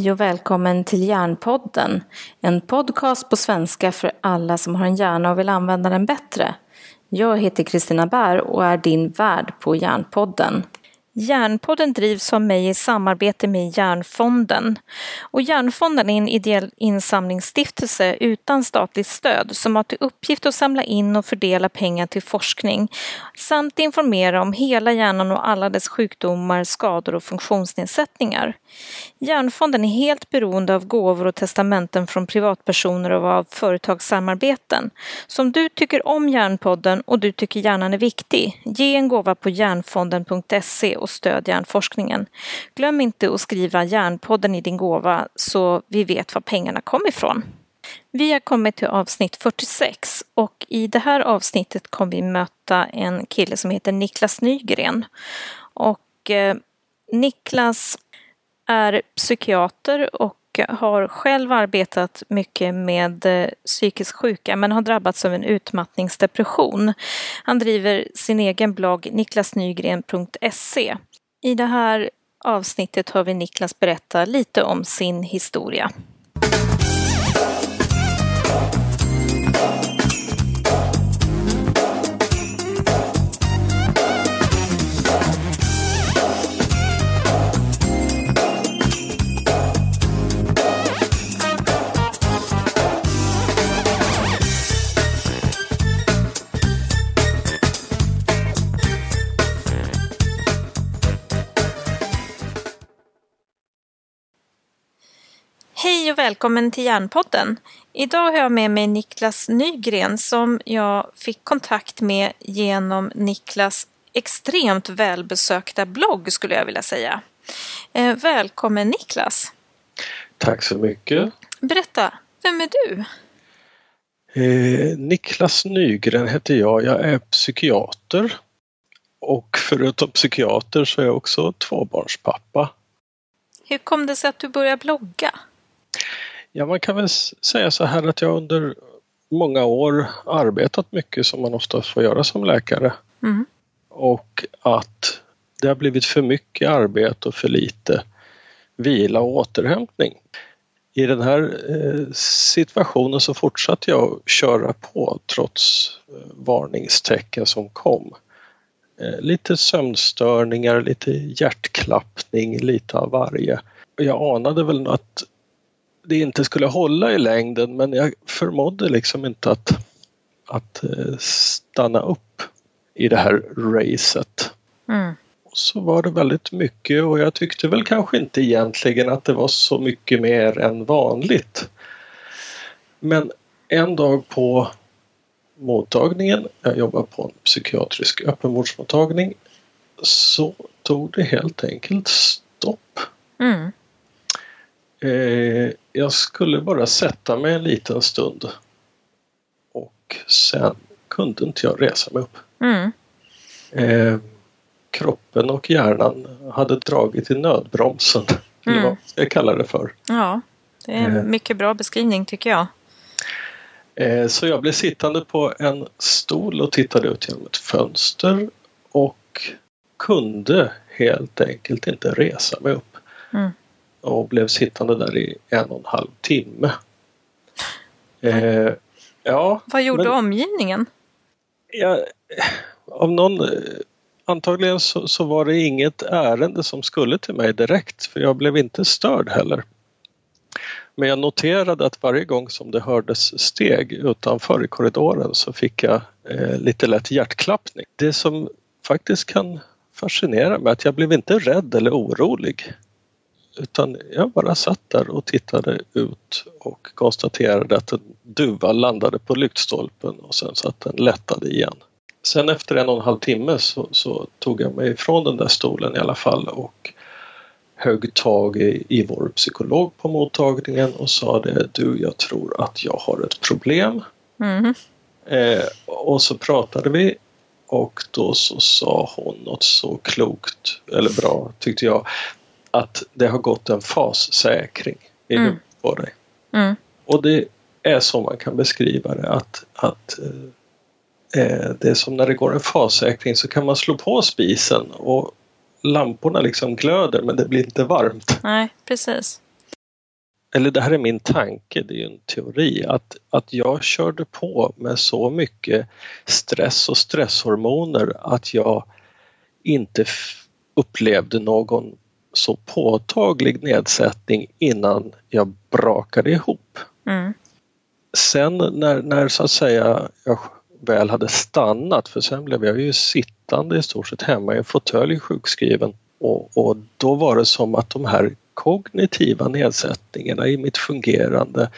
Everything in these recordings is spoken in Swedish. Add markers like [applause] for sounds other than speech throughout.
Hej och välkommen till Hjärnpodden. En podcast på svenska för alla som har en hjärna och vill använda den bättre. Jag heter Kristina Bär och är din värd på Hjärnpodden. Hjärnpodden drivs av mig i samarbete med Hjärnfonden. Och Hjärnfonden är en ideell insamlingsstiftelse utan statligt stöd som har till uppgift att samla in och fördela pengar till forskning samt informera om hela hjärnan och alla dess sjukdomar, skador och funktionsnedsättningar. Hjärnfonden är helt beroende av gåvor och testamenten från privatpersoner och av företagssamarbeten. Så om du tycker om Hjärnpodden och du tycker hjärnan är viktig, ge en gåva på hjärnfonden.se och stöd hjärnforskningen. Glöm inte att skriva Hjärnpodden i din gåva så vi vet var pengarna kom ifrån. Vi har kommit till avsnitt 46 och i det här avsnittet kommer vi möta en kille som heter Niklas Nygren. Och eh, Niklas är psykiater och har själv arbetat mycket med eh, psykiskt sjuka men har drabbats av en utmattningsdepression. Han driver sin egen blogg niklasnygren.se. I det här avsnittet hör vi Niklas berätta lite om sin historia. Hej och välkommen till Järnpodden. Idag har jag med mig Niklas Nygren som jag fick kontakt med genom Niklas extremt välbesökta blogg skulle jag vilja säga. Eh, välkommen Niklas! Tack så mycket! Berätta, vem är du? Eh, Niklas Nygren heter jag. Jag är psykiater och förutom psykiater så är jag också tvåbarnspappa. Hur kom det sig att du började blogga? Ja, man kan väl säga så här att jag under många år arbetat mycket som man ofta får göra som läkare. Mm. Och att det har blivit för mycket arbete och för lite vila och återhämtning. I den här eh, situationen så fortsatte jag köra på trots eh, varningstecken som kom. Eh, lite sömnstörningar, lite hjärtklappning, lite av varje. Jag anade väl att det inte skulle hålla i längden men jag förmådde liksom inte att, att eh, stanna upp i det här racet. Mm. Så var det väldigt mycket och jag tyckte väl kanske inte egentligen att det var så mycket mer än vanligt. Men en dag på mottagningen, jag jobbar på en psykiatrisk öppenvårdsmottagning, så tog det helt enkelt stopp. Mm. Eh, jag skulle bara sätta mig en liten stund. Och sen kunde inte jag resa mig upp. Mm. Eh, kroppen och hjärnan hade dragit i nödbromsen. Mm. Eller vad jag kalla det för. Ja, det är en eh, mycket bra beskrivning tycker jag. Eh, så jag blev sittande på en stol och tittade ut genom ett fönster och kunde helt enkelt inte resa mig upp. Mm och blev sittande där i en och en halv timme. Eh, ja, Vad gjorde men, omgivningen? Ja, av någon, antagligen så, så, var det inget ärende som skulle till mig direkt för jag blev inte störd heller. Men jag noterade att varje gång som det hördes steg utanför i korridoren så fick jag eh, lite lätt hjärtklappning. Det som faktiskt kan fascinera mig är att jag blev inte rädd eller orolig. Utan jag bara satt där och tittade ut och konstaterade att en duva landade på lyktstolpen och sen så att den lättade igen. Sen efter en och en halv timme så, så tog jag mig ifrån den där stolen i alla fall och högg tag i, i vår psykolog på mottagningen och sa det du jag tror att jag har ett problem. Mm. Eh, och så pratade vi och då så sa hon något så klokt eller bra tyckte jag att det har gått en fassäkring i mm. huvudet på dig. Mm. Och det är så man kan beskriva det att, att eh, eh, det är som när det går en fassäkring så kan man slå på spisen och lamporna liksom glöder men det blir inte varmt. Nej, precis. eller det här är min tanke, det är ju en teori, att, att jag körde på med så mycket stress och stresshormoner att jag inte upplevde någon så påtaglig nedsättning innan jag brakade ihop. Mm. Sen när, när så att säga jag väl hade stannat, för sen blev jag ju sittande i stort sett hemma i en fåtölj sjukskriven och, och då var det som att de här kognitiva nedsättningarna i mitt fungerande,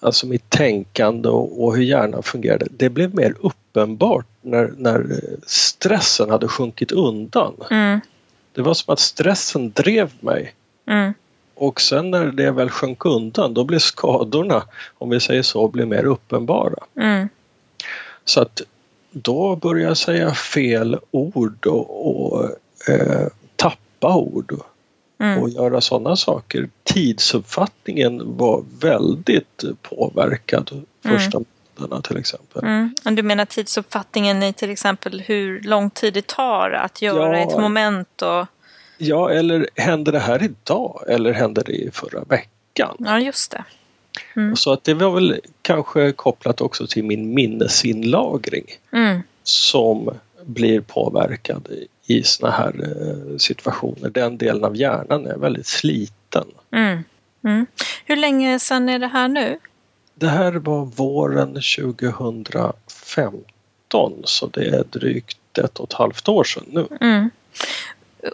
alltså mitt tänkande och, och hur hjärnan fungerade, det blev mer uppenbart när, när stressen hade sjunkit undan. Mm. Det var som att stressen drev mig. Mm. Och sen när det väl sjönk undan då blev skadorna, om vi säger så, blev mer uppenbara. Mm. Så att då började jag säga fel ord och, och eh, tappa ord mm. och göra sådana saker. Tidsuppfattningen var väldigt påverkad första mm. Månaderna till exempel. Mm. Du menar tidsuppfattningen i till exempel hur lång tid det tar att göra ja, ett moment? Och... Ja, eller händer det här idag eller händer det i förra veckan? Ja, just det. Mm. Så att det var väl kanske kopplat också till min minnesinlagring mm. som blir påverkad i såna här eh, situationer. Den delen av hjärnan är väldigt sliten. Mm. Mm. Hur länge sedan är det här nu? Det här var våren 2015 så det är drygt ett och ett halvt år sedan nu. Mm.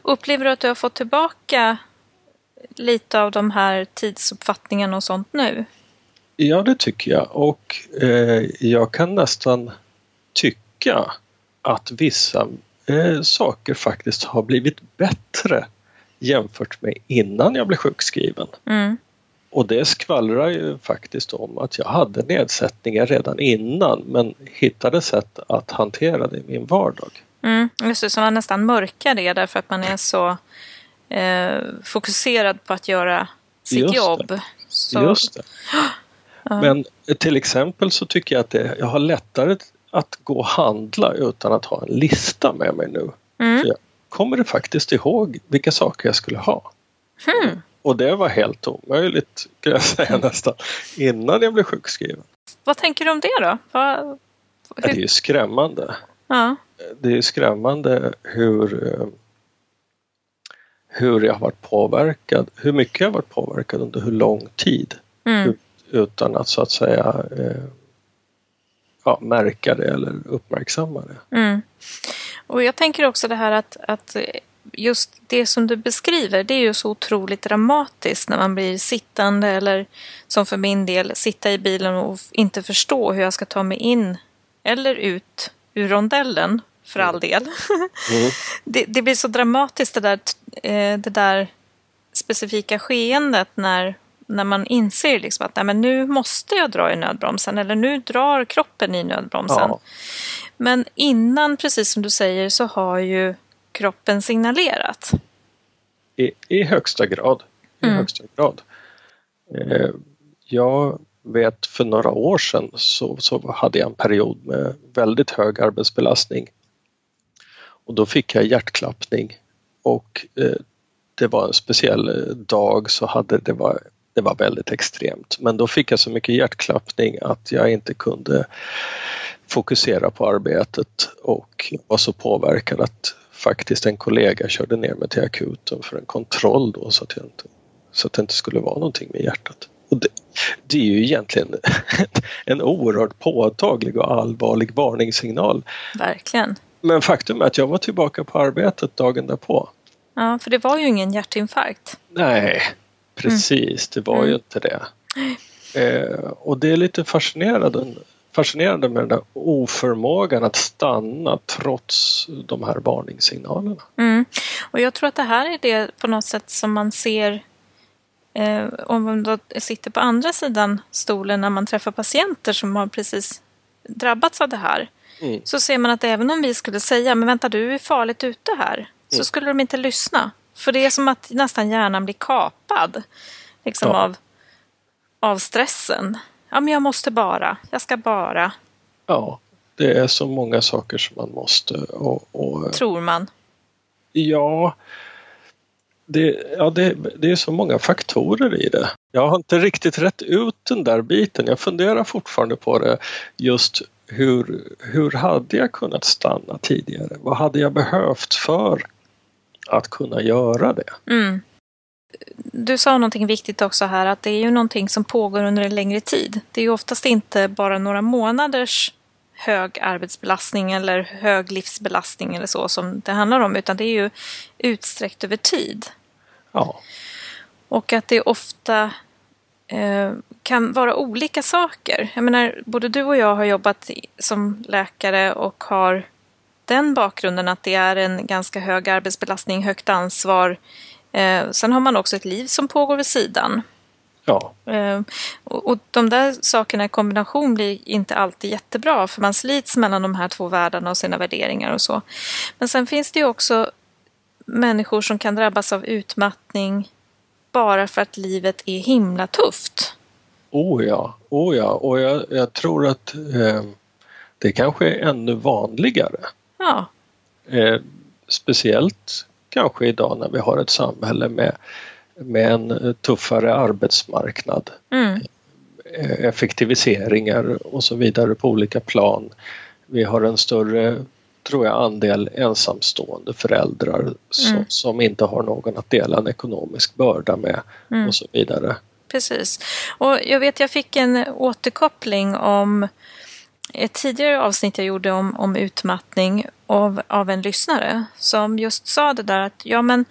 Upplever du att du har fått tillbaka lite av de här tidsuppfattningarna och sånt nu? Ja, det tycker jag och eh, jag kan nästan tycka att vissa eh, saker faktiskt har blivit bättre jämfört med innan jag blev sjukskriven. Mm. Och det skvallrar ju faktiskt om att jag hade nedsättningar redan innan men hittade sätt att hantera det i min vardag. Mm, just det, så man nästan mörkar det därför att man är så eh, fokuserad på att göra sitt just jobb. Det. Så... Just det. [gasps] Men till exempel så tycker jag att det, jag har lättare att gå och handla utan att ha en lista med mig nu. Mm. Jag kommer faktiskt ihåg vilka saker jag skulle ha. Mm. Och det var helt omöjligt kan jag säga mm. nästan innan jag blev sjukskriven. Vad tänker du om det då? Vad. Det är ju skrämmande. Ja. Det är skrämmande hur eh, hur jag har varit påverkad, hur mycket jag har varit påverkad under hur lång tid. Mm. Utan att så att säga eh, ja, märka det eller uppmärksamma det. Mm. Och jag tänker också det här att, att just det som du beskriver det är ju så otroligt dramatiskt när man blir sittande eller som för min del sitta i bilen och inte förstå hur jag ska ta mig in eller ut ur rondellen för all del. [laughs] Mm. det, det, blir så dramatiskt det där, eh, det där specifika skeendet när när man inser liksom att nej, men nu måste jag dra i nödbromsen eller nu drar kroppen i nödbromsen. Ja. Men innan, precis som du säger, så har ju kroppen signalerat. I, i högsta grad. I mm. högsta grad. Eh, jag vet för några år sedan så, så hade jag en period med väldigt hög arbetsbelastning. Och då fick jag hjärtklappning och eh, det var en speciell eh, dag så hade det var det var väldigt extremt. Men då fick jag så mycket hjärtklappning att jag inte kunde fokusera på arbetet och var så påverkad att faktiskt en kollega körde ner mig till akuten för en kontroll då så att, jag inte, så att det inte skulle vara någonting med hjärtat. Och det, det är ju egentligen [laughs] en oerhört påtaglig och allvarlig varningssignal. Verkligen. Men faktum är att jag var tillbaka på arbetet dagen därpå. Ja, för det var ju ingen hjärtinfarkt. Nej, Precis, det var ju mm. inte det. Eh, och det är lite fascinerande, fascinerande med den där oförmågan att stanna trots de här varningssignalerna. Mm. Och jag tror att det här är det på något sätt som man ser eh, om man då sitter på andra sidan stolen när man träffar patienter som har precis drabbats av det här. Mm. Så ser man att även om vi skulle säga, men vänta du är farligt ute här, så mm. skulle de inte lyssna. För det är som att nästan hjärnan blir kapad liksom ja. av, av stressen. Ja, men jag måste bara, jag ska bara. Ja, det är så många saker som man måste. Och, och Tror man. Ja, det, ja det, det är så många faktorer i det. Jag har inte riktigt rätt ut den där biten. Jag funderar fortfarande på det. Just hur, hur hade jag kunnat stanna tidigare? Vad hade jag behövt för att kunna göra det? Mm. Du sa någonting viktigt också här att det är ju någonting som pågår under en längre tid. Det är ju oftast inte bara några månaders hög arbetsbelastning eller hög livsbelastning eller så som det handlar om utan det är ju utsträckt över tid. Ja. Och att det ofta eh, kan vara olika saker. Jag menar, både du och jag har jobbat som läkare och har den bakgrunden att det är en ganska hög arbetsbelastning, högt ansvar. Eh, sen har man också ett liv som pågår vid sidan. Ja. Eh, och, och de där sakerna i kombination blir inte alltid jättebra för man slits mellan de här två världarna och sina värderingar och så. Men sen finns det ju också människor som kan drabbas av utmattning bara för att livet är himla tufft. Oh ja, oh ja. och jag, jag tror att eh, det kanske är ännu vanligare. Ja. Eh, speciellt kanske idag när vi har ett samhälle med, med en tuffare arbetsmarknad. Mm. Eh, effektiviseringar och så vidare på olika plan. Vi har en större tror jag andel ensamstående föräldrar som, Mm. som inte har någon att dela en ekonomisk börda med Mm. och så vidare. Precis. Och jag vet, jag fick en återkoppling om ett tidigare avsnitt jag gjorde om, om utmattning av, av en lyssnare som just sa det där att ja men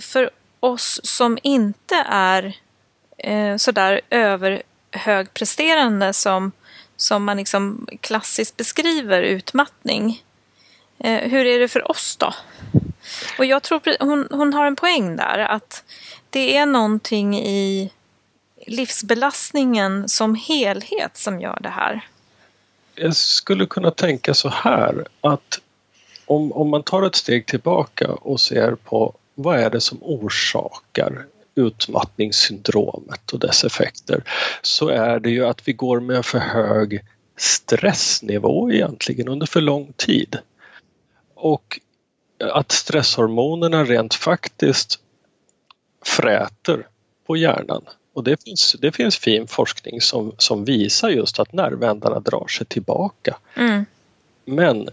för oss som inte är eh, sådär överhögpresterande som, som man liksom klassiskt beskriver utmattning. Eh, hur är det för oss då? Och jag tror hon, hon har en poäng där att det är någonting i livsbelastningen som helhet som gör det här. Jag skulle kunna tänka så här att om, om man tar ett steg tillbaka och ser på vad är det som orsakar utmattningssyndromet och dess effekter så är det ju att vi går med en för hög stressnivå egentligen under för lång tid. Och att stresshormonerna rent faktiskt fräter på hjärnan. Och det finns, det finns fin forskning som, som visar just att nervändarna drar sig tillbaka. Mm. Men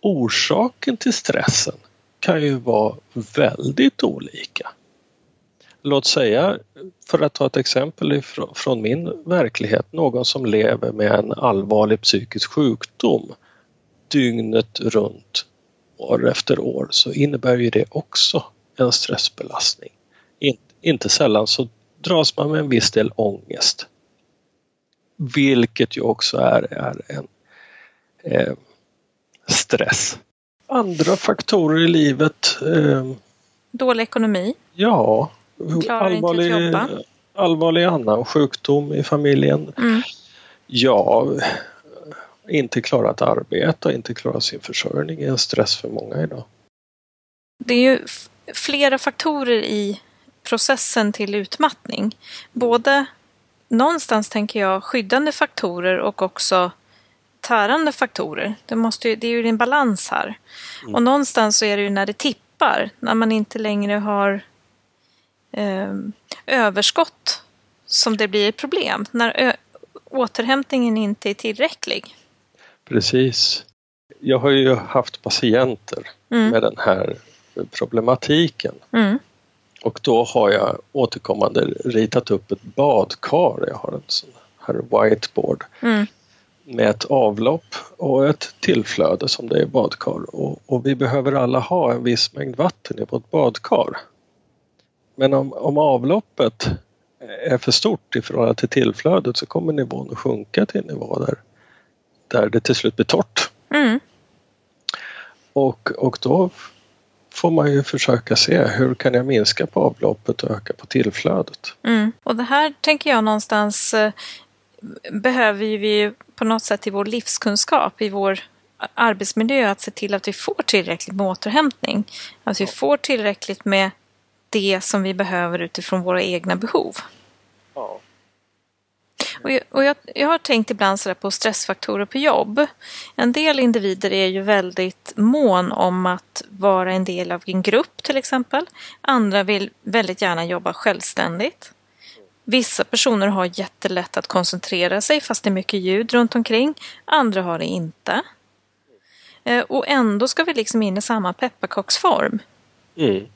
orsaken till stressen kan ju vara väldigt olika. Låt säga, för att ta ett exempel från min verklighet, någon som lever med en allvarlig psykisk sjukdom dygnet runt år efter år så innebär ju det också en stressbelastning. In, inte sällan så dras man med en viss del ångest. Vilket ju också är, är en eh, stress. Andra faktorer i livet, eh, Dålig ekonomi. ja, Klarar inte att jobba. allvarlig annan sjukdom i familjen. Mm. Ja, inte klara att arbeta, inte klara sin försörjning är en stress för många idag. Det är ju flera faktorer i processen till utmattning. Både någonstans tänker jag skyddande faktorer och också tärande faktorer. Det, måste ju, det är ju en balans här. Och någonstans så är det ju när det tippar, när man inte längre har eh, överskott som det blir ett problem. När återhämtningen inte är tillräcklig. Precis. Jag har ju haft patienter Mm. med den här problematiken Mm. Och då har jag återkommande ritat upp ett badkar. Jag har en sån här whiteboard Mm. med ett avlopp och ett tillflöde som det är badkar och, och vi behöver alla ha en viss mängd vatten i vårt badkar. Men om, om avloppet är för stort i förhållande till tillflödet så kommer nivån att sjunka till en nivå där, där det till slut blir torrt. Mm. Och, och då får man ju försöka se hur kan jag minska på avloppet och öka på tillflödet. Mm. Och det här tänker jag någonstans eh, behöver ju vi på något sätt i vår livskunskap, i vår arbetsmiljö att se till att vi får tillräckligt med återhämtning. Att vi får tillräckligt med det som vi behöver utifrån våra egna behov. Ja. Och jag, och jag, jag har tänkt ibland sådär på stressfaktorer på jobb. En del individer är ju väldigt mån om att vara en del av en grupp till exempel. Andra vill väldigt gärna jobba självständigt. Vissa personer har jättelätt att koncentrera sig fast det är mycket ljud runt omkring. Andra har det inte. Eh, och ändå ska vi liksom in i samma pepparkaksform. Mm.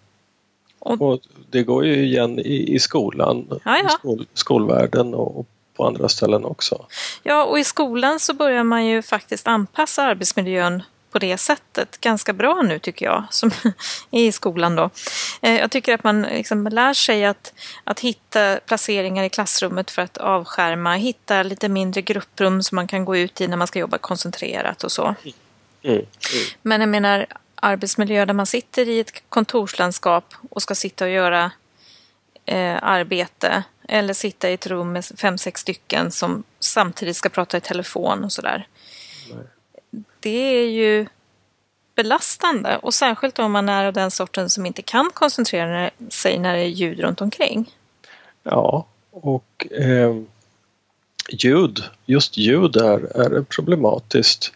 Och, och, det går ju igen i, i skolan, i skol, skolvärlden och på andra ställen också. Ja, och i skolan så börjar man ju faktiskt anpassa arbetsmiljön på det sättet ganska bra nu tycker jag, som [laughs] i skolan då. Eh, jag tycker att man liksom lär sig att, att hitta placeringar i klassrummet för att avskärma, hitta lite mindre grupprum som man kan gå ut i när man ska jobba koncentrerat och så. Mm. Mm. Men jag menar arbetsmiljö där man sitter i ett kontorslandskap och ska sitta och göra eh, arbete eller sitta i ett rum med fem, sex stycken som samtidigt ska prata i telefon och sådär det är ju belastande och särskilt om man är av den sorten som inte kan koncentrera sig när det är ljud runt omkring. Ja, och eh, ljud, just ljud är, är problematiskt.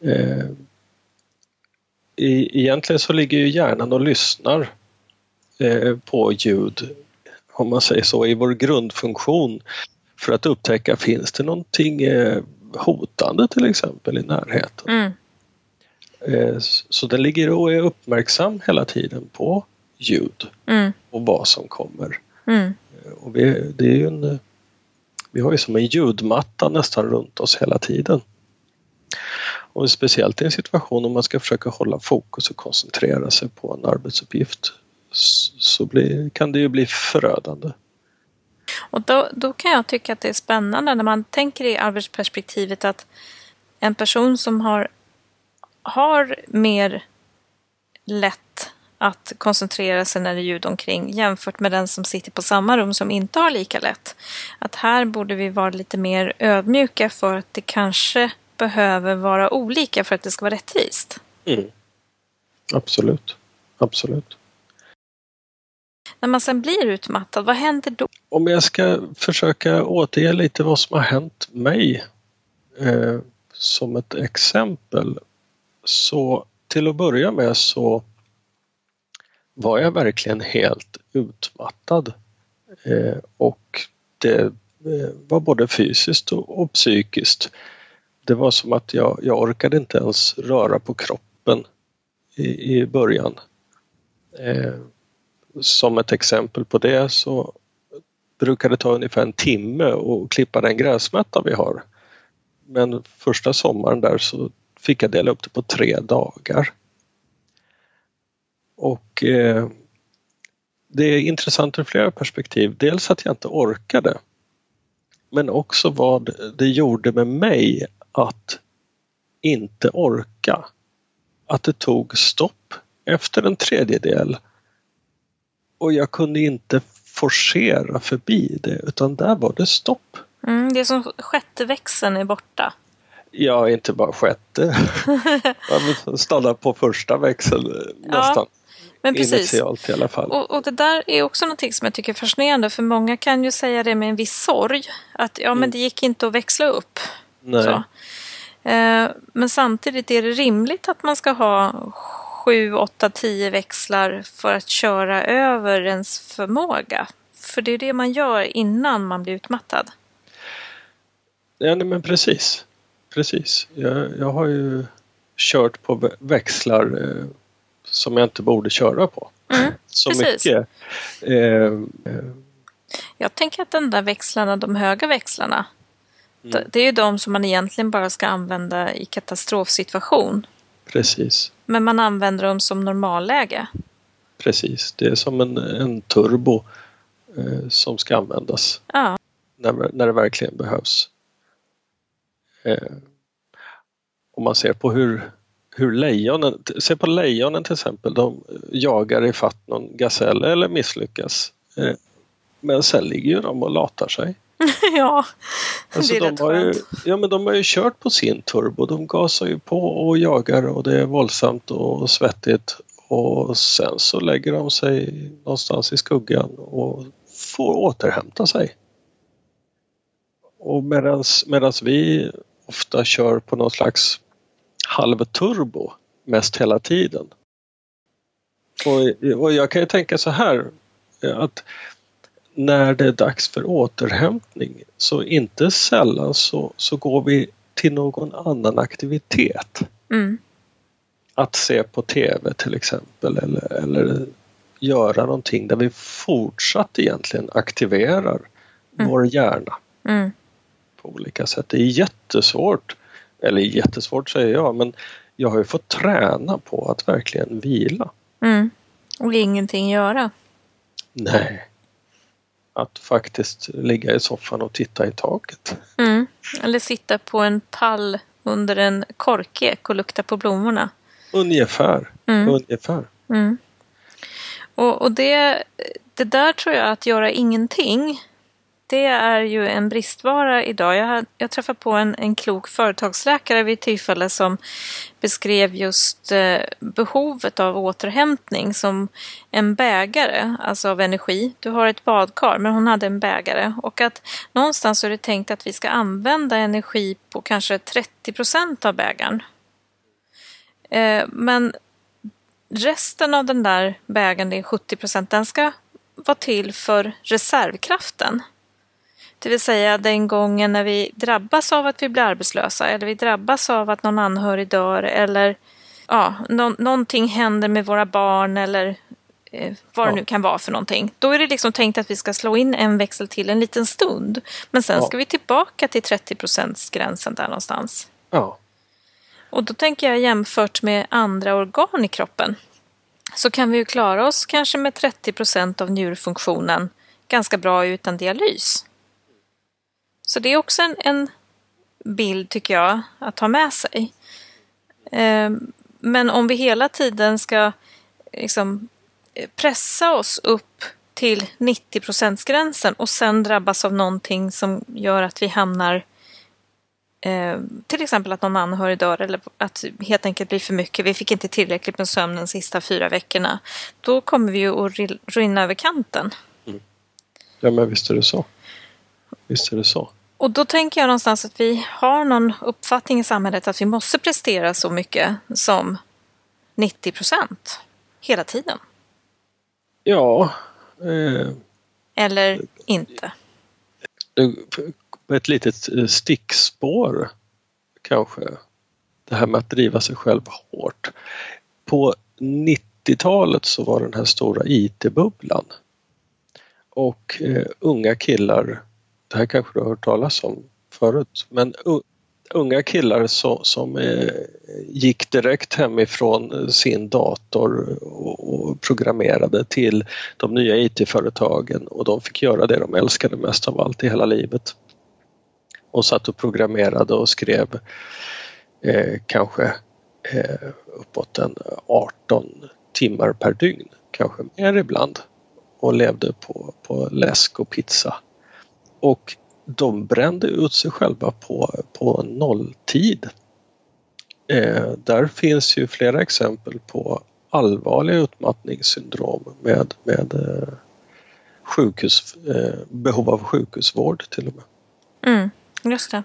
Eh, i, egentligen så ligger ju hjärnan och lyssnar eh, på ljud, om man säger så, i vår grundfunktion för att upptäcka finns det någonting eh, hotande till exempel i närheten. Mm. Eh, så den ligger och är uppmärksam hela tiden på ljud mm. och vad som kommer. Mm. Eh, och vi, det är ju en, vi har ju som en ljudmatta nästan runt oss hela tiden. Och speciellt i en situation om man ska försöka hålla fokus och koncentrera sig på en arbetsuppgift så blir, kan det ju bli förödande. Och då, då kan jag tycka att det är spännande när man tänker i arbetsperspektivet att en person som har, har mer lätt att koncentrera sig när det är ljud omkring jämfört med den som sitter på samma rum som inte har lika lätt. Att här borde vi vara lite mer ödmjuka för att det kanske behöver vara olika för att det ska vara rättvist. Mm. Absolut. Absolut. När man sen blir utmattad, vad händer då? Om jag ska försöka återge lite vad som har hänt mig eh, som ett exempel så till att börja med så var jag verkligen helt utmattad eh, och det eh, var både fysiskt och, och, psykiskt. Det var som att jag, jag orkade inte ens röra på kroppen i, i början. Eh, som ett exempel på det så brukar det ta ungefär en timme att klippa den gräsmatta vi har. Men första sommaren där så fick jag dela upp det på tre dagar. Och eh, det är intressant ur flera perspektiv. Dels att jag inte orkade. Men också vad det gjorde med mig att inte orka. Att det tog stopp efter en tredjedel och jag kunde inte forcera förbi det utan där var det stopp. Mm, det är som sjätte växeln är borta. Ja, inte bara sjätte. [laughs] Man stannar på första växeln nästan. Ja, men precis. Initialt i alla fall. Och, och, det där är också någonting som jag tycker är fascinerande för många kan ju säga det med en viss sorg. Att ja, men mm. det gick inte att växla upp. Nej. Så. Eh, men samtidigt är det rimligt att man ska ha 7, 8, 10 växlar för att köra över ens förmåga. För det är det man gör innan man blir utmattad. Ja, men precis. Precis. Jag, jag har ju kört på växlar eh, som jag inte borde köra på. Mm, Så precis. mycket. Eh, eh. Jag tänker att den där växlarna, de höga växlarna, mm. det är ju de som man egentligen bara ska använda i katastrofsituation. Precis. Men man använder dem som normalläge? Precis, det är som en, en turbo eh, som ska användas ja. när, när det verkligen behövs. Eh, om man ser på hur, hur lejonen, se på lejonen till exempel, de jagar i fatt någon gasell eller misslyckas. Eh, men sen ligger ju de och latar sig. [laughs] ja, alltså, det är de rätt har ju, Ja men de har ju kört på sin turbo. De gasar ju på och jagar och det är våldsamt och svettigt. Och sen så lägger de sig någonstans i skuggan och får återhämta sig. Och medans vi ofta kör på någon slags halvturbo mest hela tiden. Och, och jag kan ju tänka så här att när det är dags för återhämtning så inte sällan så, så går vi till någon annan aktivitet. Mm. Att se på TV till exempel eller, eller göra någonting där vi fortsatt egentligen aktiverar Mm. vår hjärna Mm. på olika sätt. Det är jättesvårt, eller jättesvårt säger jag, men jag har ju fått träna på att verkligen vila. Mm. Och ingenting göra. Nej. Att faktiskt ligga i soffan och titta i taket. Mm. Eller sitta på en pall under en korkek och lukta på blommorna. Ungefär. Mm. Ungefär. Mm. Och, och det, det där tror jag att göra ingenting, det är ju en bristvara idag. Jag, har- jag träffade på en, en klok företagsläkare vid ett tillfälle som beskrev just eh, behovet av återhämtning som en bägare, alltså av energi. Du har ett badkar, men hon hade en bägare. Och att någonstans är det tänkt att vi ska använda energi på kanske 30 procent av bägaren. Eh, men resten av den där bägaren, det är 70 procent, den ska vara till för reservkraften. Det vill säga den gången när vi drabbas av att vi blir arbetslösa eller vi drabbas av att någon anhörig dör eller ja, nå- någonting händer med våra barn eller eh, vad det Ja. nu kan vara för någonting. Då är det liksom tänkt att vi ska slå in en växel till en liten stund. Men sen Ja. ska vi tillbaka till 30% gränsen där någonstans. Ja. Och då tänker jag jämfört med andra organ i kroppen så kan vi ju klara oss kanske med 30% av njurfunktionen ganska bra utan dialys. Så det är också en, en bild tycker jag att ha med sig. Ehm, men om vi hela tiden ska liksom pressa oss upp till 90 gränsen och sen drabbas av någonting som gör att vi hamnar Eh, till exempel att någon anhörig dör eller att helt enkelt blir för mycket. Vi fick inte tillräckligt med sömn de sista fyra veckorna. Då kommer vi ju att rinna över kanten. Mm. ja, men visst är det så. Visst är det så. Och då tänker jag någonstans att vi har någon uppfattning i samhället att vi måste prestera så mycket som 90 procent hela tiden. Ja, eh, Eller inte. ett litet eh, stickspår kanske. Det här med att driva sig själv hårt. På 90-talet så var den här stora IT-bubblan. Och eh, unga killar, det här kanske du har hört talas om förut, men unga killar så, som eh, gick direkt hemifrån sin dator och, och programmerade till de nya IT-företagen och de fick göra det de älskade mest av allt i hela livet. Och satt och programmerade och skrev eh, kanske eh, uppåt en 18 timmar per dygn, kanske mer ibland och levde på, på läsk och pizza. Och de brände ut sig själva på, på nolltid. Eh, där finns ju flera exempel på allvarliga utmattningssyndrom med, med eh, sjukhus, eh, behov av sjukhusvård till och med. Mm, just det.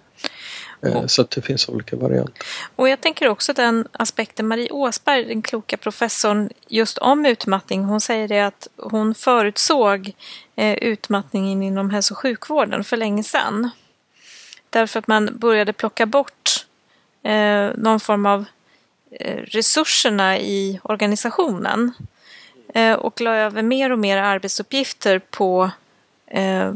Eh, Så att det finns olika varianter. Och jag tänker också den aspekten, Marie Åsberg, den kloka professorn, just om utmattning, hon säger det att hon förutsåg eh, utmattningen inom hälso och sjukvården för länge sedan. Därför att man började plocka bort eh, någon form av resurserna i organisationen och la över mer och mer arbetsuppgifter på eh,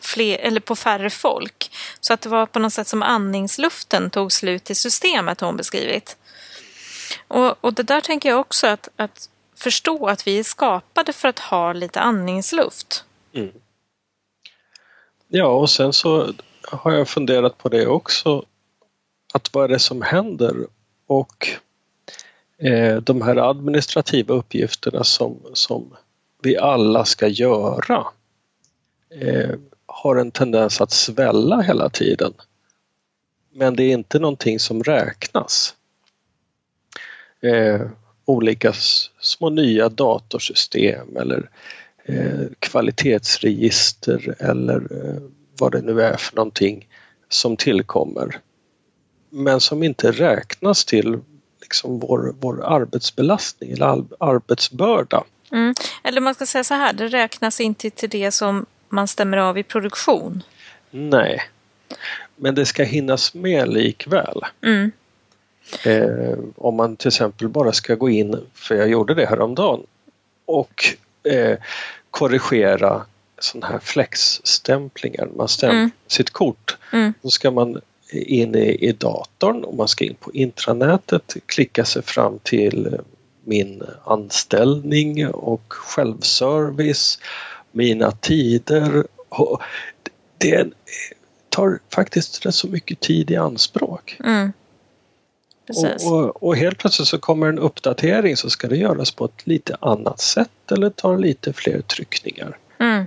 fler, eller på färre folk. Så att det var på något sätt som andningsluften tog slut i systemet har hon beskrivit. Och, och det där tänker jag också att, att förstå att vi är skapade för att ha lite andningsluft. Mm. Ja, och sen så har jag funderat på det också. Att vad är det som händer? Och eh, de här administrativa uppgifterna som, som vi alla ska göra eh, har en tendens att svälla hela tiden. Men det är inte någonting som räknas. Eh, olika små nya datorsystem eller eh, kvalitetsregister eller eh, vad det nu är för någonting som tillkommer. Men som inte räknas till liksom vår, vår arbetsbelastning eller arbetsbörda. Mm. Eller man ska säga så här, det räknas inte till det som man stämmer av i produktion. Nej. Men det ska hinnas med likväl. Mm. Eh, om man till exempel bara ska gå in, för jag gjorde det häromdagen, och eh, korrigera sådana här flexstämplingar. Man stämplar Mm. sitt kort. Mm. Då ska man in i, i datorn och man ska in på intranätet, klicka sig fram till min anställning och självservice, mina tider. Det tar faktiskt rätt så mycket tid i anspråk. Mm. Och, och, och helt plötsligt så kommer en uppdatering så ska det göras på ett lite annat sätt eller tar lite fler tryckningar. Mm.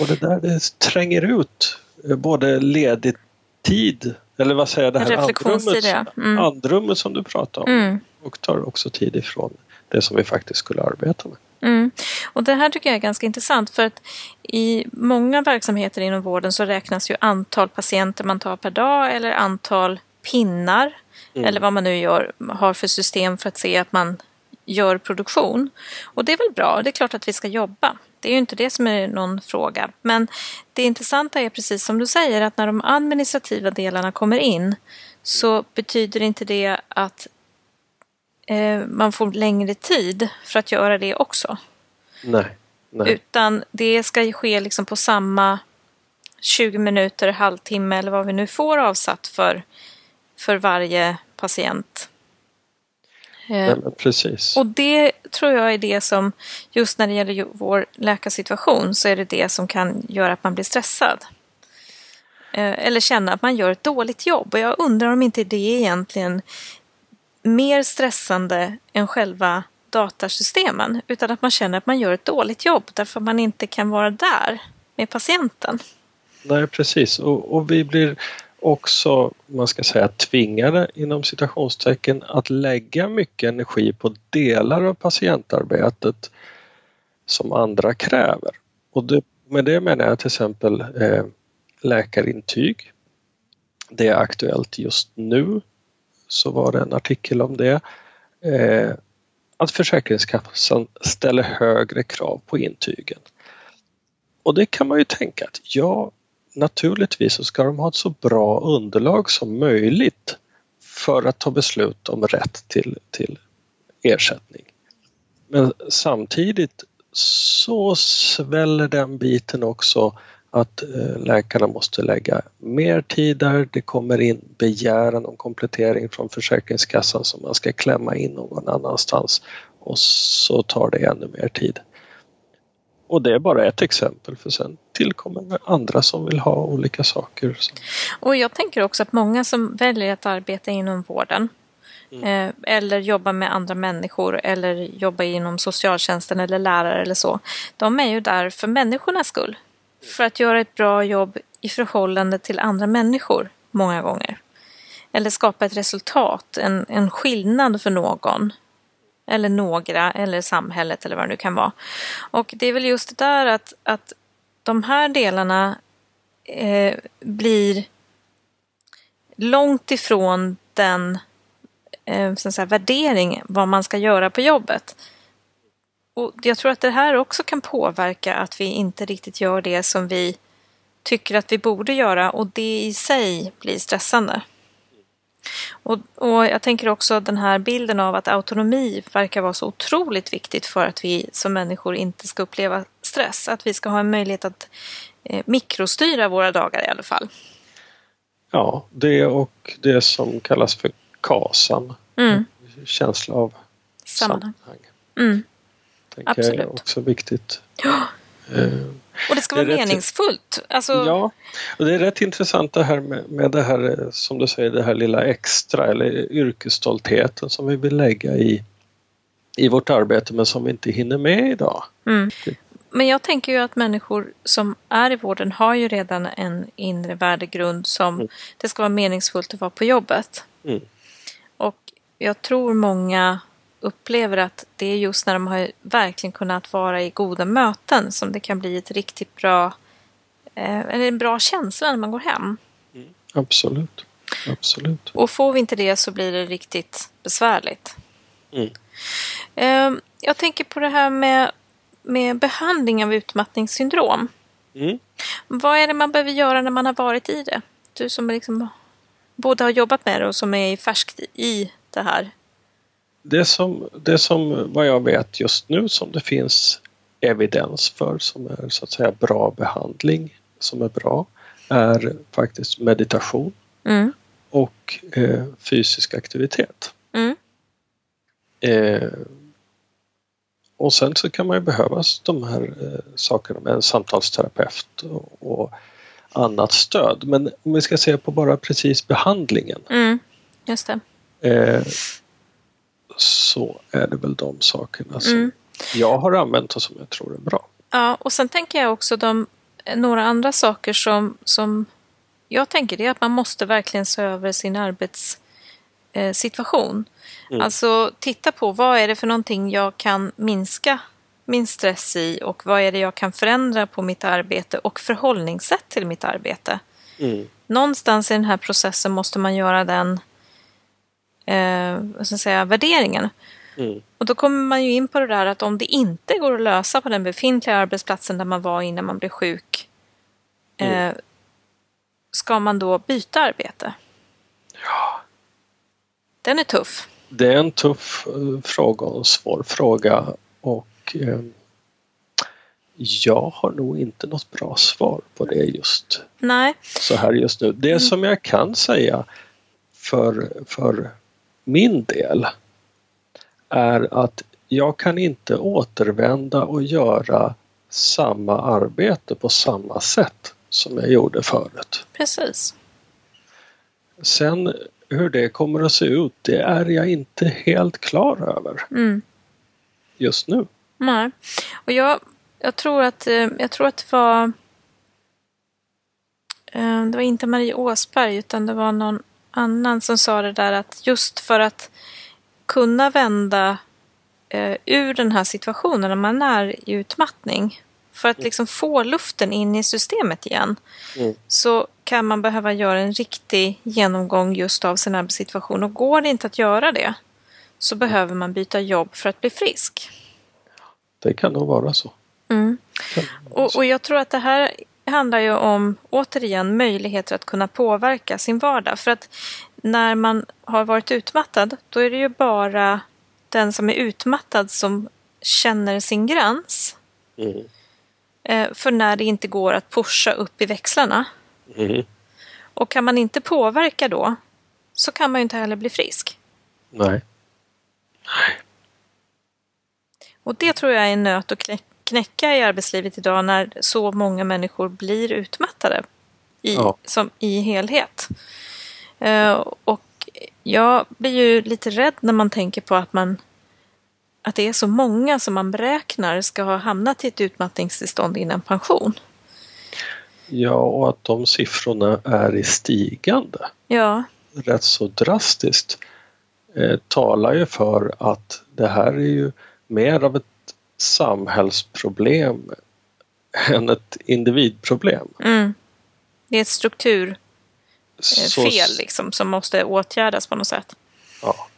Och det där det tränger ut eh, både ledig tid, eller vad säger jag, det här andrummet. Mm. andrummet som du pratar om. Mm. Och tar också tid ifrån det som vi faktiskt skulle arbeta med. Mm. Och det här tycker jag är ganska intressant för att i många verksamheter inom vården så räknas ju antal patienter man tar per dag eller antal pinnar Mm. eller vad man nu gör, har för system för att se att man gör produktion. Och det är väl bra, det är klart att vi ska jobba. Det är ju inte det som är någon fråga. Men det intressanta är precis som du säger att när de administrativa delarna kommer in så betyder inte det att eh, man får längre tid för att göra det också. Nej. Nej. Utan det ska ske liksom på samma 20 minuter, halvtimme eller vad vi nu får avsatt för, för varje patient. Eh, Nej precis. och det tror jag är det som, just när det gäller vår läkarsituation, så är det det som kan göra att man blir stressad. Eh, Eller känna att man gör ett dåligt jobb. Och jag undrar om inte det egentligen mer stressande än själva datasystemen. Utan att man känner att man gör ett dåligt jobb därför att man inte kan vara där med patienten. Nej precis och, och vi blir också, man ska säga tvingade inom citationstecken att lägga mycket energi på delar av patientarbetet som andra kräver. Och det, med det menar jag till exempel eh, läkarintyg. Det är aktuellt just nu. Så var det en artikel om det. Eh, att Försäkringskassan ställer högre krav på intygen. Och det kan man ju tänka att ja, naturligtvis så ska de ha ett så bra underlag som möjligt för att ta beslut om rätt till, till ersättning. Men samtidigt så sväller den biten också att eh, läkarna måste lägga mer tid där. Det kommer in begäran om komplettering från Försäkringskassan som man ska klämma in någon annanstans och så tar det ännu mer tid. Och det är bara ett exempel för sen tillkommer andra som vill ha olika saker. Och jag tänker också att många som väljer att arbeta inom vården eh, eller jobba med andra människor eller jobba inom socialtjänsten eller lärare eller så. De är ju där för människornas skull. För att göra ett bra jobb i förhållande till andra människor många gånger. Eller skapa ett resultat, en, en skillnad för någon. Eller några, eller samhället eller vad det nu kan vara. Och det är väl just det där att, att de här delarna eh, blir långt ifrån den eh, så att säga, värdering vad man ska göra på jobbet. Och jag tror att det här också kan påverka att vi inte riktigt gör det som vi tycker att vi borde göra och det i sig blir stressande. Och, och jag tänker också den här bilden av att autonomi verkar vara så otroligt viktigt för att vi som människor inte ska uppleva stress. Att vi ska ha en möjlighet att eh, mikrostyra våra dagar i alla fall. Ja, det och det som kallas för KASAM. Mm. Känsla av Sammanhang. sammanhang. Mm. Tänker jag är Absolut. också viktigt. Ja. Eh, Och det ska Det vara meningsfullt. Alltså, Ja, och det är rätt intressant det här med, med det här eh, som du säger, det här lilla extra eller yrkesstoltheten som vi vill lägga i, i vårt arbete men som vi inte hinner med idag. Mm. Men jag tänker ju att människor som är i vården har ju redan en inre värdegrund som Mm. det ska vara meningsfullt att vara på jobbet. Mm. Och jag tror många upplever att det är just när de har verkligen kunnat vara i goda möten som det kan bli ett riktigt bra, eh, eller en bra känsla när man går hem. Absolut. Absolut. Och får vi inte det så blir det riktigt besvärligt. Mm. Eh, Jag tänker på det här med, med behandling av utmattningssyndrom. Mm. Vad är det man behöver göra när man har varit i det? Du som liksom både har jobbat med det och som är färskt i det här. Det som, det som vad jag vet just nu som det finns evidens för som är så att säga bra behandling som är bra är faktiskt meditation Mm. och eh, fysisk aktivitet. Mm. Eh, och sen så kan man ju behöva de här eh, sakerna med en samtalsterapeut och, och annat stöd. Men om vi ska se på bara precis behandlingen Mm. Just det. Eh, så är det väl de sakerna som Mm. jag har använt och som jag tror är bra. Ja, och sen tänker jag också de, några andra saker som, som jag tänker det är att man måste verkligen se över sin arbetssituation. Mm. Alltså titta på vad är det för någonting jag kan minska min stress i och vad är det jag kan förändra på mitt arbete och förhållningssätt till mitt arbete. Mm. Någonstans i den här processen måste man göra den eh, vad ska jag säga, värderingen. Mm. Och då kommer man ju in på det där att om det inte går att lösa på den befintliga arbetsplatsen där man var innan man blev sjuk. Mm. Eh, ska man då byta arbete? Ja. Den är tuff. Det är en tuff eh, fråga och en svår fråga och eh, jag har nog inte något bra svar på det just Nej. så här just nu. Det som jag kan säga för, för min del är att jag kan inte återvända och göra samma arbete på samma sätt som jag gjorde förut. Precis. Sen hur det kommer att se ut, det är jag inte helt klar över Mm. just nu. Nej. Och jag, jag, tror att, eh, jag tror att det var eh, det var inte Marie Åsberg utan det var någon annan som sa det där att just för att kunna vända eh, ur den här situationen när man är i utmattning för att liksom få luften in i systemet igen Mm. så kan man behöva göra en riktig genomgång just av sin arbetssituation och går det inte att göra det så behöver man byta jobb för att bli frisk. Det kan nog vara så. Mm. Och, så. och jag tror att det här handlar ju om, återigen, möjligheter att kunna påverka sin vardag. För att när man har varit utmattad, då är det ju bara den som är utmattad som känner sin gräns. Mm. Eh, för när det inte går att pusha upp i växlarna. Mm. Och kan man inte påverka då, så kan man ju inte heller bli frisk. Nej. Och det tror jag är en nöt att knä- knäcka i arbetslivet idag när så många människor blir utmattade i, Ja. som, i helhet. Eh, och jag blir ju lite rädd när man tänker på att, man, att det är så många som man beräknar ska ha hamnat i ett utmattningstillstånd innan pension. Ja, och att de siffrorna är i stigande Ja, rätt så drastiskt eh, talar ju för att det här är ju mer av ett samhällsproblem än ett individproblem. mm. det är ett strukturfel Så- liksom, som måste åtgärdas på något sätt. Ja.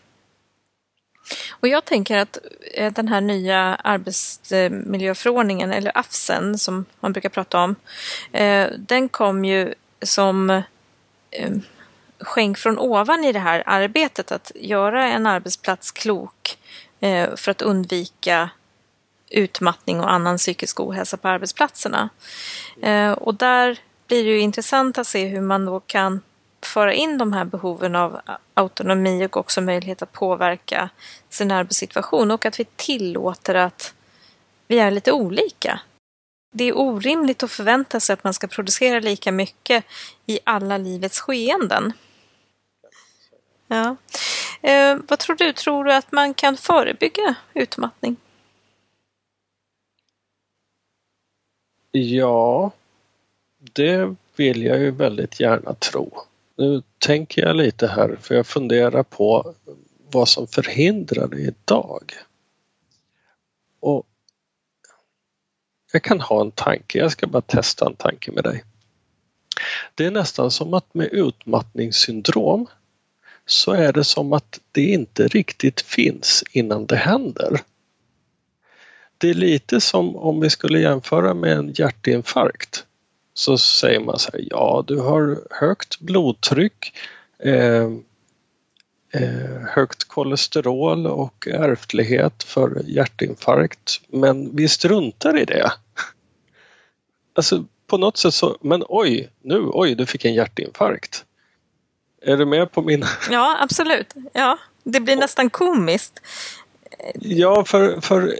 Och jag tänker att eh, den här nya arbetsmiljöförordningen, eller AFSen som man brukar prata om, eh, den kom ju som eh, skänk från ovan i det här arbetet att göra en arbetsplats klok eh, för att undvika utmattning och annan psykisk ohälsa på arbetsplatserna. Eh, Och där blir det ju intressant att se hur man då kan föra in de här behoven av autonomi och också möjlighet att påverka sin arbetssituation och att vi tillåter att vi är lite olika. Det är orimligt att förvänta sig att man ska producera lika mycket i alla livets skeenden. Ja. Eh, vad tror du? Tror du att man kan förebygga utmattning? Ja, det vill jag ju väldigt gärna tro. Nu tänker jag lite här för jag funderar på vad som förhindrar det idag. Och jag kan ha en tanke, jag ska bara testa en tanke med dig. Det är nästan som att med utmattningssyndrom så är det som att det inte riktigt finns innan det händer. Det är lite som om vi skulle jämföra med en hjärtinfarkt. så säger man så här, ja du har högt blodtryck, eh, eh, högt kolesterol och ärftlighet för hjärtinfarkt men vi struntar i det. Alltså på något sätt så, men oj, nu, oj, du fick en hjärtinfarkt. Är du med på min... [laughs] Ja, absolut. Ja, det blir nästan komiskt. Ja, för, för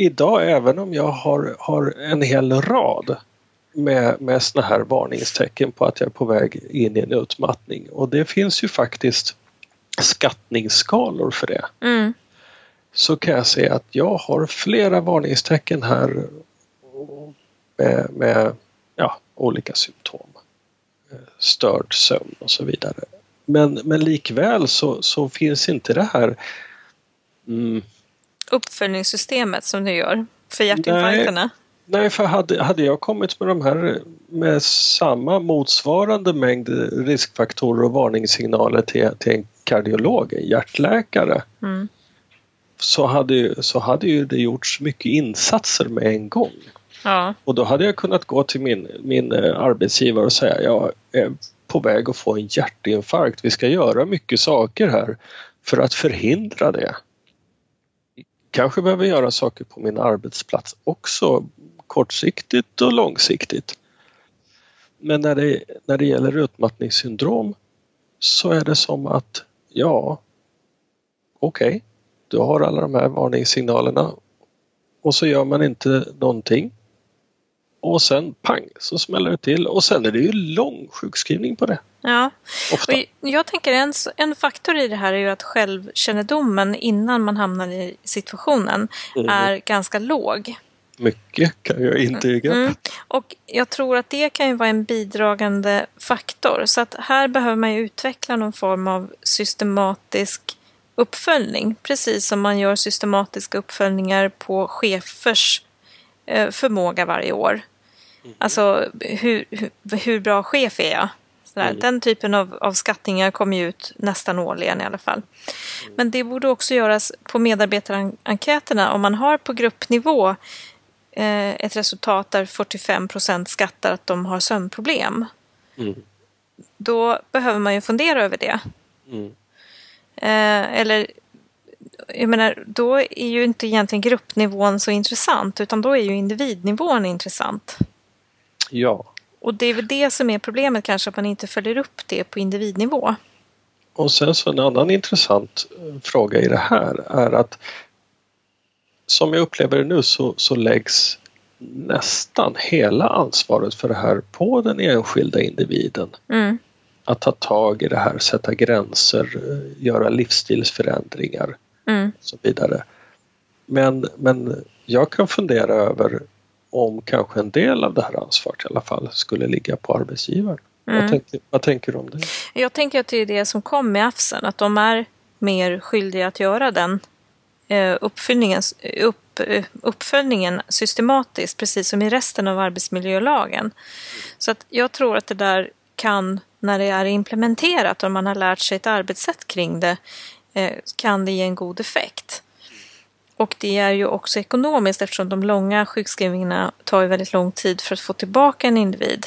idag även om jag har, har en hel rad med, med såna här varningstecken på att jag är på väg in i en utmattning och det finns ju faktiskt skattningsskalor för det. Mm. Så kan jag säga att jag har flera varningstecken här med, med ja, olika symptom. Störd sömn och så vidare. Men, men likväl så, så finns inte det här mm, Uppföljningssystemet som du gör för hjärtinfarkterna? Nej, nej för hade, hade jag kommit med de här med samma motsvarande mängd riskfaktorer och varningssignaler till, till en kardiolog, en hjärtläkare, mm. så, hade, så hade ju det gjorts mycket insatser med en gång. Ja. Och då hade jag kunnat gå till min, min eh, arbetsgivare och säga jag är på väg att få en hjärtinfarkt. Vi ska göra mycket saker här för att förhindra det. Kanske behöver göra saker på min arbetsplats också kortsiktigt och långsiktigt. Men när det, när det gäller utmattningssyndrom så är det som att ja, okej, okay, du har alla de här varningssignalerna och så gör man inte någonting och sen pang så smäller det till och sen är det ju lång sjukskrivning på det. Ja, Ofta. och jag tänker en, en faktor i det här är ju att självkännedomen innan man hamnar i situationen Mm. är ganska låg. Mycket kan jag intyga. Mm. Och jag tror att det kan ju vara en bidragande faktor. Så att här behöver man ju utveckla någon form av systematisk uppföljning. Precis som man gör systematiska uppföljningar på chefers eh, förmåga varje år. Alltså hur, hur, hur bra chef är jag? Mm. Den typen av, av skattningar kommer ju ut nästan årligen i alla fall. Men det borde också göras på medarbetarenkäterna om man har på gruppnivå eh, ett resultat där 45 procent skattar att de har sömnproblem. Mm. Då behöver man ju fundera över det. Mm. Eh, eller, jag menar, då är ju inte egentligen gruppnivån så intressant utan då är ju individnivån intressant. Ja, Och det är väl det som är problemet kanske, att man inte följer upp det på individnivå. och sen så en annan intressant eh, fråga i det här är att som jag upplever det nu så, så läggs nästan hela ansvaret för det här på den enskilda individen. Mm. Att ta tag i det här, sätta gränser, eh, göra livsstilsförändringar Mm. och så vidare. Men, men jag kan fundera över om kanske en del av det här ansvaret i alla fall skulle ligga på arbetsgivaren. Mm. Vad, tänker, vad tänker du om det? Jag tänker att det är det som kom med AFSen, att de är mer skyldiga att göra den eh, uppföljningen, upp, eh, uppföljningen systematiskt, precis som i resten av arbetsmiljölagen. Så att jag tror att det där kan, när det är implementerat och man har lärt sig ett arbetssätt kring det, eh, kan det ge en god effekt. Och det är ju också ekonomiskt eftersom de långa sjukskrivningarna tar ju väldigt lång tid för att få tillbaka en individ.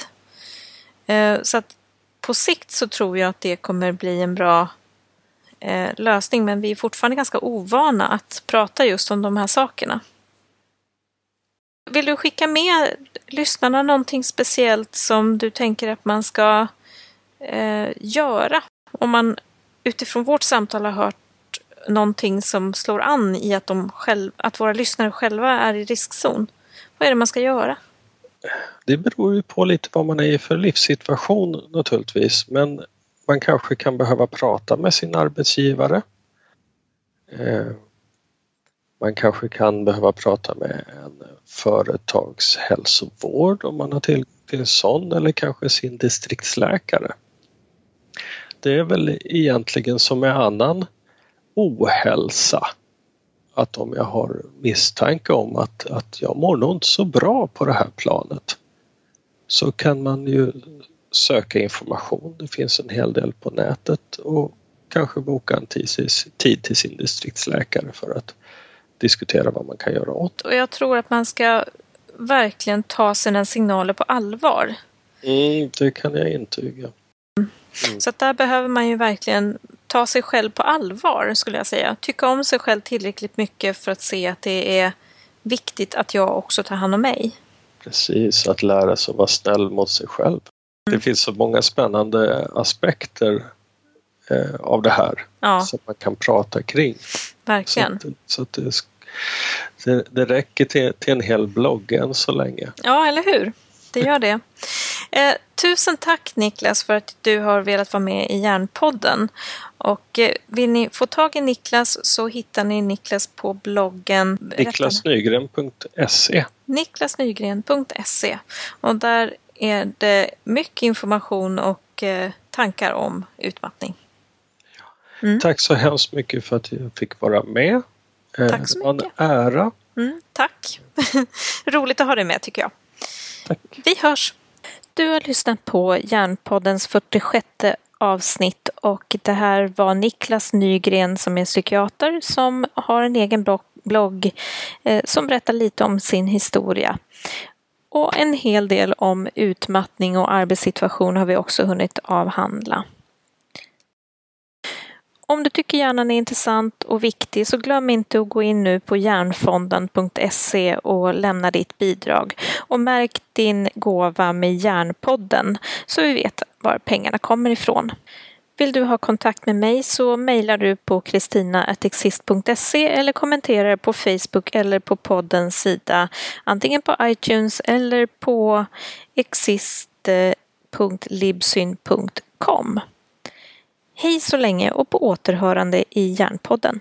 Eh, så att på sikt så tror jag att det kommer bli en bra eh, lösning men vi är fortfarande ganska ovana att prata just om de här sakerna. Vill du skicka med lyssnarna någonting speciellt som du tänker att man ska eh, göra? Om man utifrån vårt samtal har hört någonting som slår an i att, de själv, att våra lyssnare själva är i riskzon. Vad är det man ska göra? Det beror ju på lite vad man är i för livssituation naturligtvis men man kanske kan behöva prata med sin arbetsgivare. Eh, man kanske kan behöva prata med en företagshälsovård om man har tillgång till en sån eller kanske sin distriktsläkare. Det är väl egentligen som med annan ohälsa att om jag har misstanke om att, att jag mår nog inte så bra på det här planet så kan man ju söka information. Det finns en hel del på nätet och kanske boka en tid till sin distriktsläkare för att diskutera vad man kan göra åt Och jag tror att man ska verkligen ta sina signaler på allvar. Mm, det kan jag intyga. Mm. Så där behöver man ju verkligen ta sig själv på allvar skulle jag säga. Tycka om sig själv tillräckligt mycket för att se att det är viktigt att jag också tar hand om mig. Precis, att lära sig att vara snäll mot sig själv. Mm. Det finns så många spännande aspekter eh, av det här ja. som man kan prata kring. Verkligen. Så, att, så att det, det, det, räcker till, till en hel blogg än så länge. Ja, eller hur? Det gör det. Eh, tusen tack Niklas för att du har velat vara med i Järnpodden. Och eh, vill ni få tag i Niklas så hittar ni Niklas på bloggen niklasnygren.se niklasnygren.se och där är det mycket information och eh, tankar om utmattning. Mm. Tack så hemskt mycket för att jag fick vara med. Eh, tack så mycket. En ära. Mm, tack. [laughs] Roligt att ha dig med tycker jag. Tack. Vi hörs. Du har lyssnat på Hjärnpoddens 46 avsnitt och det här var Niklas Nygren som är psykiater som har en egen blogg eh, som berättar lite om sin historia. Och en hel del om utmattning och arbetssituation har vi också hunnit avhandla. Om du tycker hjärnan är intressant och viktig så glöm inte att gå in nu på hjärnfonden.se och lämna ditt bidrag. Och märk din gåva med Hjärnpodden så vi vet var pengarna kommer ifrån. Vill du ha kontakt med mig så mejlar du på kristina.exist.se eller kommenterar på Facebook eller på poddens sida antingen på iTunes eller på exist.libsyn.com. Hej så länge och på återhörande i Järnpodden.